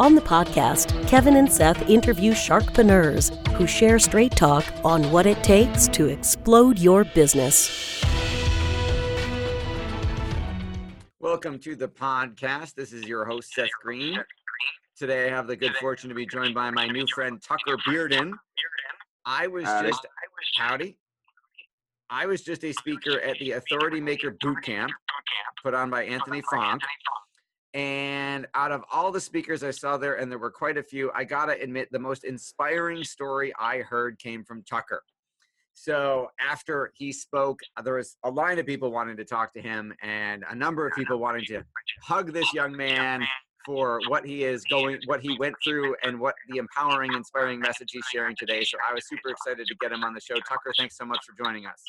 On the podcast, Kevin and Seth interview sharkpreneurs who share straight talk on what it takes to explode your business. Welcome to the podcast. This is your host, Seth Greene. Today I have the good fortune to be joined by my new friend, Tucker Bearden. I was Howdy. just, howdy. I was just a speaker at the Authority Maker Boot Camp put on by Anthony Frank. And out of all the speakers I saw there, and there were quite a few, I gotta admit the most inspiring story I heard came from Tucker. So after he spoke, uh, there was a line of people wanting to talk to him, and a number of people wanting to hug this young man for what he is going, what he went through, and what the empowering, inspiring message he's sharing today. So I was super excited to get him on the show. Tucker, thanks so much for joining us.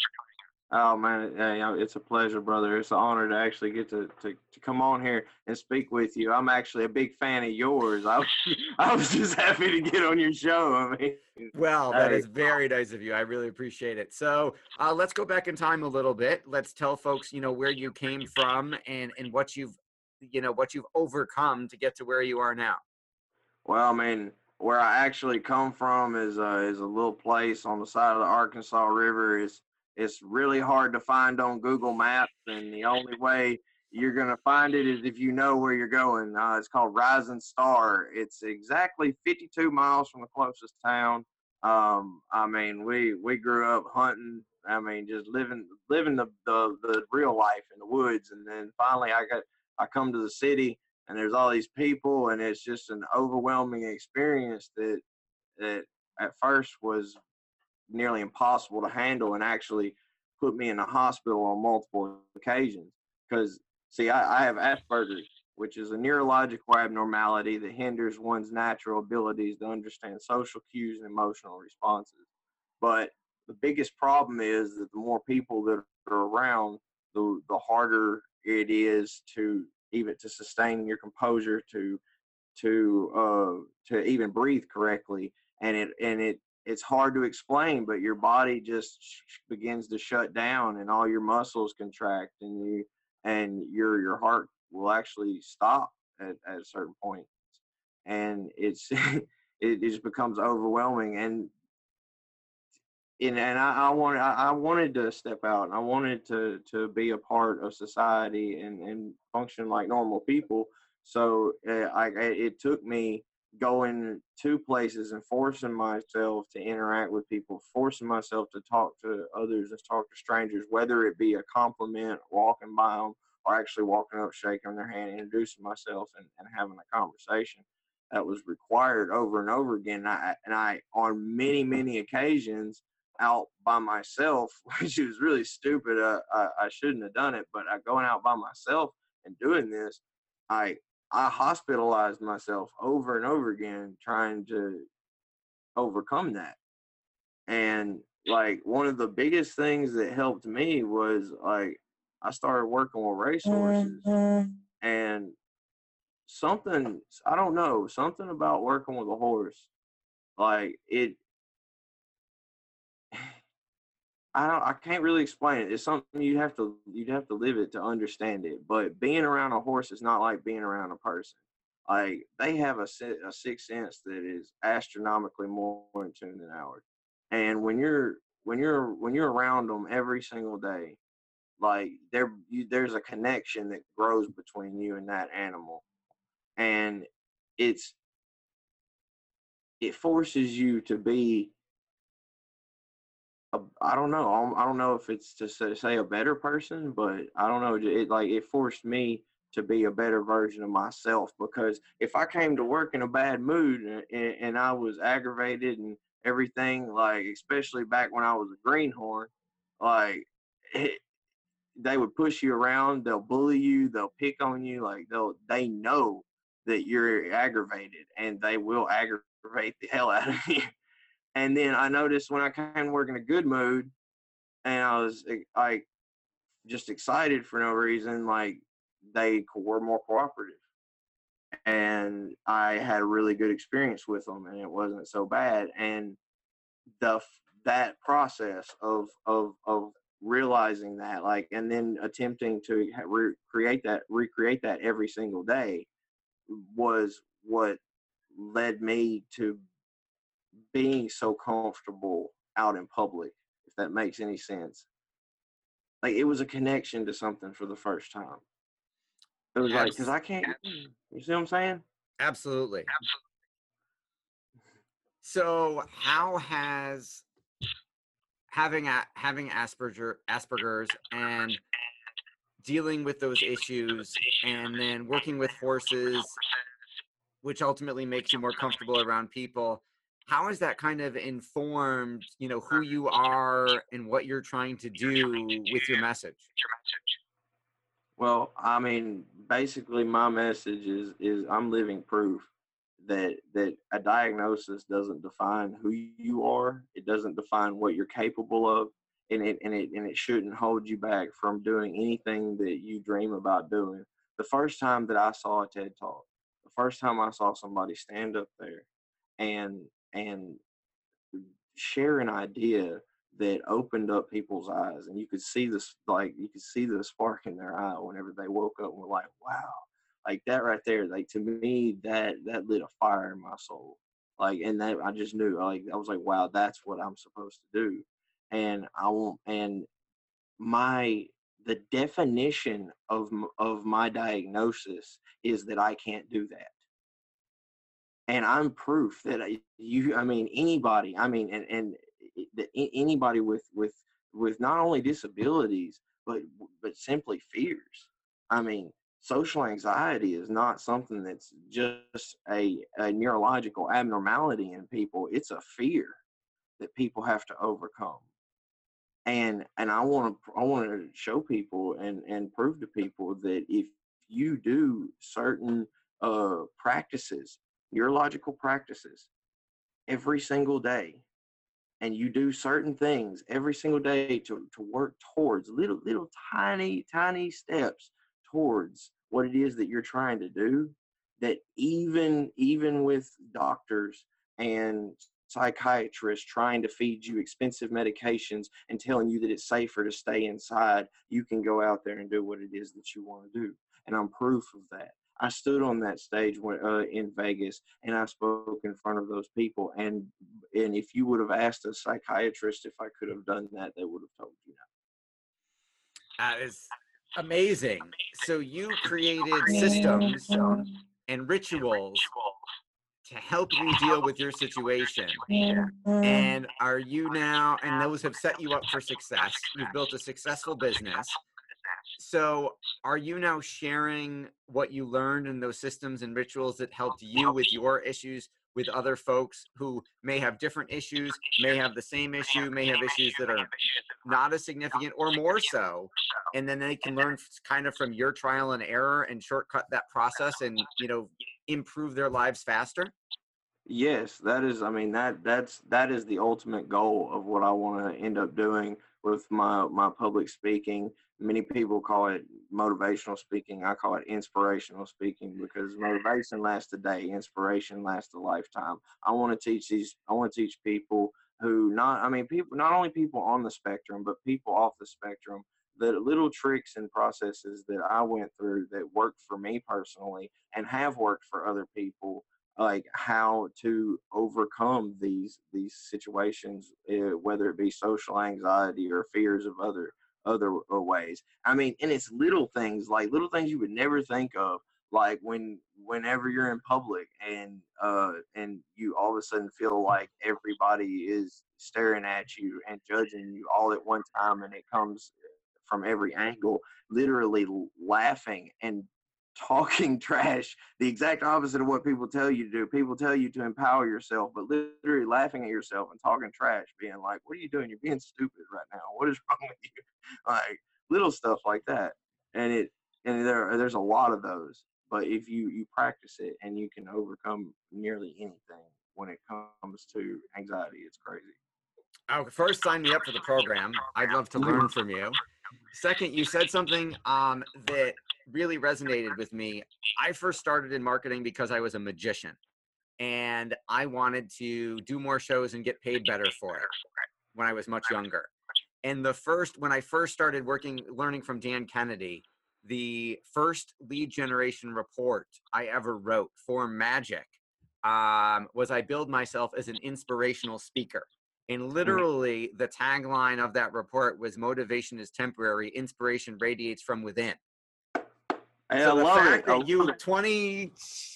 Oh man, yeah, it's a pleasure, brother. It's an honor to actually get to, to, to come on here and speak with you. I'm actually a big fan of yours. I was, I was just happy to get on your show. I mean, Well, that Hey. is very nice of you. I really appreciate it. So uh, let's go back in time a little bit. Let's tell folks, you know, where you came from and and what you've, you know, what you've overcome to get to where you are now. well, I mean, where I actually come from is uh, is a little place on the side of the Arkansas River. It's it's really hard to find on Google Maps, and the only way you're gonna find it is if you know where you're going. Uh, it's called Rising Star. It's exactly 52 miles from the closest town. Um, I mean, we we grew up hunting. I mean, just living living the, the the real life in the woods, and then finally I got I come to the city, and there's all these people, and it's just an overwhelming experience that that at first was nearly impossible to handle, and actually put me in the hospital on multiple occasions. Because see, I, I have Asperger's, which is a neurological abnormality that hinders one's natural abilities to understand social cues and emotional responses. But the biggest problem is that the more people that are around, the the harder it is to even to sustain your composure, to to uh, to even breathe correctly, and it and it it's hard to explain, but your body just begins to shut down, and all your muscles contract, and you and your your heart will actually stop at, at a certain point, and it's it, just becomes overwhelming, and and, and I, I wanted I, wanted to step out and I wanted to to be a part of society and and function like normal people. So uh, I- it took me going to places and forcing myself to interact with people, forcing myself to talk to others and talk to strangers, whether it be a compliment, walking by them, or actually walking up, shaking their hand, introducing myself, and, and having a conversation. That was required over and over again. And I, and I, on many, many occasions, out by myself, which was really stupid. Uh, I, I shouldn't have done it, but I going out by myself and doing this, I I hospitalized myself over and over again trying to overcome that. And like one of the biggest things that helped me was like I started working with racehorses mm-hmm. and something I don't know, something about working with a horse like it I don't I can't really explain it. It's something you have to you'd have to live it to understand it. But being around a horse is not like being around a person. Like they have a a sixth sense that is astronomically more in tune than ours. And when you're when you're when you're around them every single day, like there you, there's a connection that grows between you and that animal, and it's it forces you to be a, I don't know. Um, I don't- know if it's to say, a better person, but I don't know. It like it forced me to be a better version of myself because if I came to work in a bad mood and, and I was aggravated and everything, like especially back when I was a greenhorn, like it, they would push you around, they'll bully you, they'll pick on you, like they'll they know that you're aggravated and they will aggravate the hell out of me. And then I noticed when I came to work in a good mood, and I was eh, like just excited for no reason, like they were more cooperative and I had a really good experience with them, and it wasn't so bad. And the that process of of of realizing that, like, and then attempting to recreate that, recreate that every single day, was what led me to being so comfortable out in public. If that makes any sense, like it was a connection to something for the first time. It was like, because I can't, mm. you see what I'm saying? Absolutely. So, how has having a, having Asperger Asperger's and dealing with those issues, and then working with horses, which ultimately makes you more comfortable around people, how has that kind of informed, you know, who you are and what you're trying to do with your message? Well, I mean, basically, my message is is I'm living proof that that a diagnosis doesn't define who you are. It doesn't define what you're capable of, and it and it and it shouldn't hold you back from doing anything that you dream about doing. The first time that I saw a TED talk, the first time I saw somebody stand up there and and share an idea that opened up people's eyes and you could see this like you could see the spark in their eye whenever they woke up and were like wow. Like that right there like to me that that lit a fire in my soul. Like and that i just knew like i was like wow that's what i'm supposed to do. And i want and my the definition of of my diagnosis is that i can't do that and i'm proof that I, you i mean anybody i mean and and that anybody with with with not only disabilities but but simply fears. I mean, social anxiety is not something that's just a, a neurological abnormality in people. It's a fear that people have to overcome. And and I want to I want to show people and and prove to people that if you do certain uh, practices, neurological practices, every single day, and you do certain things every single day to, to work towards little little tiny tiny steps towards what it is that you're trying to do that even even with doctors and psychiatrists trying to feed you expensive medications and telling you that it's safer to stay inside you can go out there and do what it is that you want to do and i'm proof of that I stood on that stage when, uh, in Vegas and I spoke in front of those people. And and if you would have asked a psychiatrist if I could have done that, they would have told you no. That is amazing. So you created systems and rituals to help you deal with your situation. And are you now, and those have set you up for success. You've built a successful business so are you now sharing what you learned in those systems and rituals that helped you with your issues with other folks who may have different issues may have the same issue may have issues that are not as significant or more so and then they can learn kind of from your trial and error and shortcut that process and you know improve their lives faster? Yes that is i mean that that's that is the ultimate goal of what i want to end up doing with my my public speaking many people call it motivational speaking. I call it inspirational speaking because motivation lasts a day, inspiration lasts a lifetime. I want to teach these, I want to teach people who not, I mean, people, not only people on the spectrum, but people off the spectrum, the little tricks and processes that I went through that worked for me personally and have worked for other people like how to overcome these these situations uh, whether it be social anxiety or fears of other other uh, ways. I mean, and it's little things like little things you would never think of, like when whenever you're in public and uh and you all of a sudden feel like everybody is staring at you and judging you all at one time, and it comes from every angle, literally laughing and talking trash, the exact opposite of what people tell you to do. People tell you to empower yourself, but literally laughing at yourself and talking trash, being like, What are you doing? You're being stupid right now. What is wrong with you? Like little stuff like that. And it and there there's a lot of those. But if you you practice it and you can overcome nearly anything, when it comes to anxiety. It's crazy. Oh, first, sign me up for the program. I'd love to learn from you. Second, you said something um, that really resonated with me. I first started in marketing because I was a magician and I wanted to do more shows and get paid better for it when I was much younger. And the first, when I first started working, learning from Dan Kennedy, the first lead generation report I ever wrote for Magic um, was I billed myself as an inspirational speaker. And mm. literally, the tagline of that report was "Motivation is temporary, inspiration radiates from within." Hey, so I the love fact it. That you, 20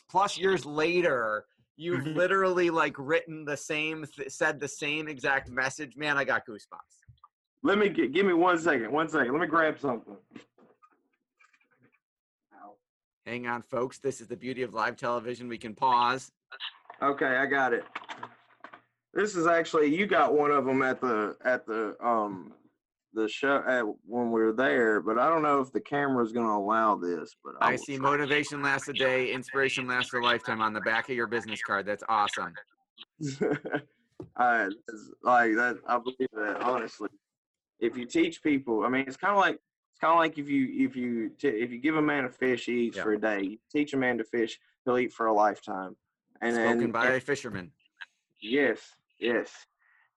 plus years later, you've Mhm. literally like written the same, th- said the same exact message. Man, I got goosebumps. Let me get, give me one second. One second. Let me grab something. Hang on, folks. This is the beauty of live television. We can pause. Okay, I got it. This is actually you got one of them at the at the um the show at, when we were there, but I don't know if the camera is going to allow this. But I, I see motivation lasts a day, inspiration lasts a lifetime on the back of your business card. That's awesome. I like that. I believe that honestly. If you teach people, I mean, it's kind of like it's kind of like if you if you t- if you give a man a fish, he eats Yeah. for a day. You teach a man to fish, he'll eat for a lifetime. And Spoken and, by a fisherman. Yes, yes.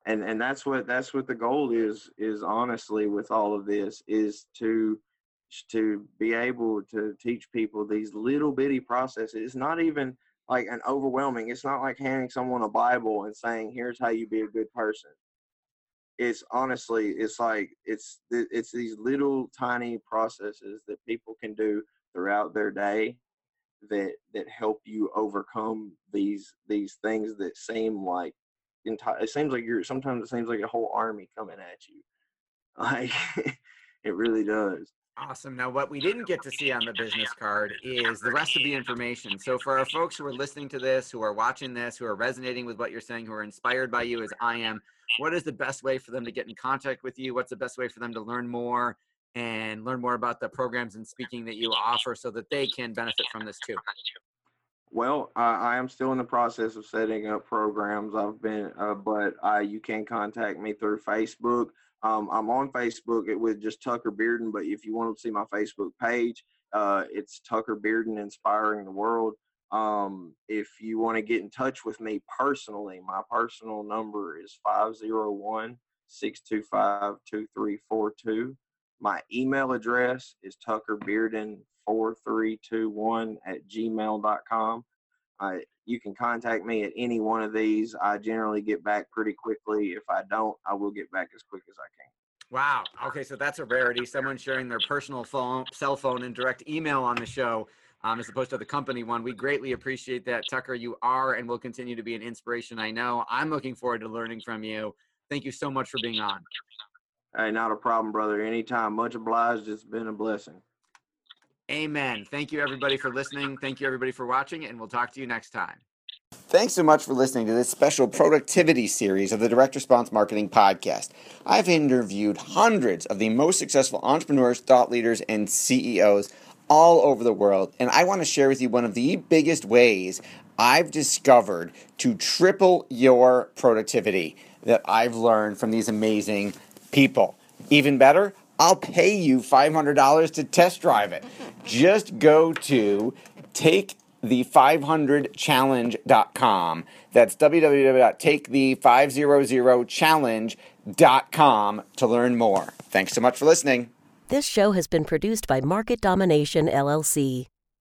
And and that's what that's what the goal is is honestly with all of this is to to be able to teach people these little bitty processes. It's not even like an overwhelming. It's not like handing someone a Bible and saying, "Here's how you be a good person." It's honestly, it's like it's it's these little tiny processes that people can do throughout their day that that help you overcome these these things that seem like entire it seems like you're sometimes it seems like a whole army coming at you like it really does Awesome. Now, what we didn't get to see on the business card is the rest of the information. So, for our folks who are listening to this, who are watching this, who are resonating with what you're saying, who are inspired by you as I am, what is the best way for them to get in contact with you? What's the best way for them to learn more and learn more about the programs and speaking that you offer so that they can benefit from this too? Well i, I am still in the process of setting up programs. I've been uh, but you can contact me through facebook. Um, i'm on facebook with just tucker bearden but if you want to see my facebook page uh, it's tucker bearden inspiring the world. Um, if you want to get in touch with me personally my personal number is 501 625 2342 my email address is tuckerbearden4321 at gmail.com. Uh, you can contact me at any one of these. I generally get back pretty quickly. If I don't, I will get back as quick as I can. Wow. Okay, so that's a rarity. Someone sharing their personal phone, cell phone, and direct email on the show, um, as opposed to the company one. We greatly appreciate that, Tucker. You are and will continue to be an inspiration. I know. I'm looking forward to learning from you. Thank you so much for being on. Hey, not a problem, brother. Anytime. Much obliged. It's been a blessing. Amen. Thank you, everybody, for listening. Thank you, everybody, for watching, and we'll talk to you next time. Thanks so much for listening to this special productivity series of the Direct Response Marketing Podcast. I've interviewed hundreds of the most successful entrepreneurs, thought leaders, and CEOs all over the world, and I want to share with you one of the biggest ways I've discovered to triple your productivity that I've learned from these amazing people. Even better, I'll pay you $500 to test drive it. Just go to takethe500challenge.com. That's www.takethe500challenge.com to learn more. Thanks so much for listening. This show has been produced by Market Domination LLC.